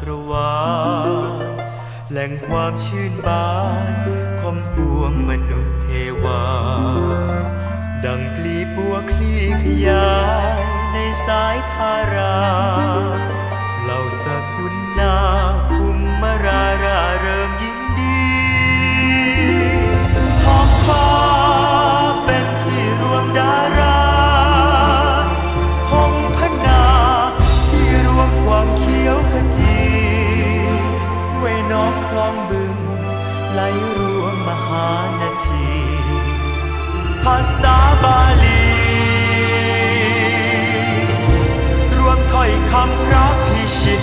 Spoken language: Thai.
กรวาลแหล่งความชื่นบานคองปวงมนุษย์เทวา ดังกลีบัวคลีขยา ไหลรวมมหานาที ภาษาบาลี รวมถ้อยคำพระพิชิต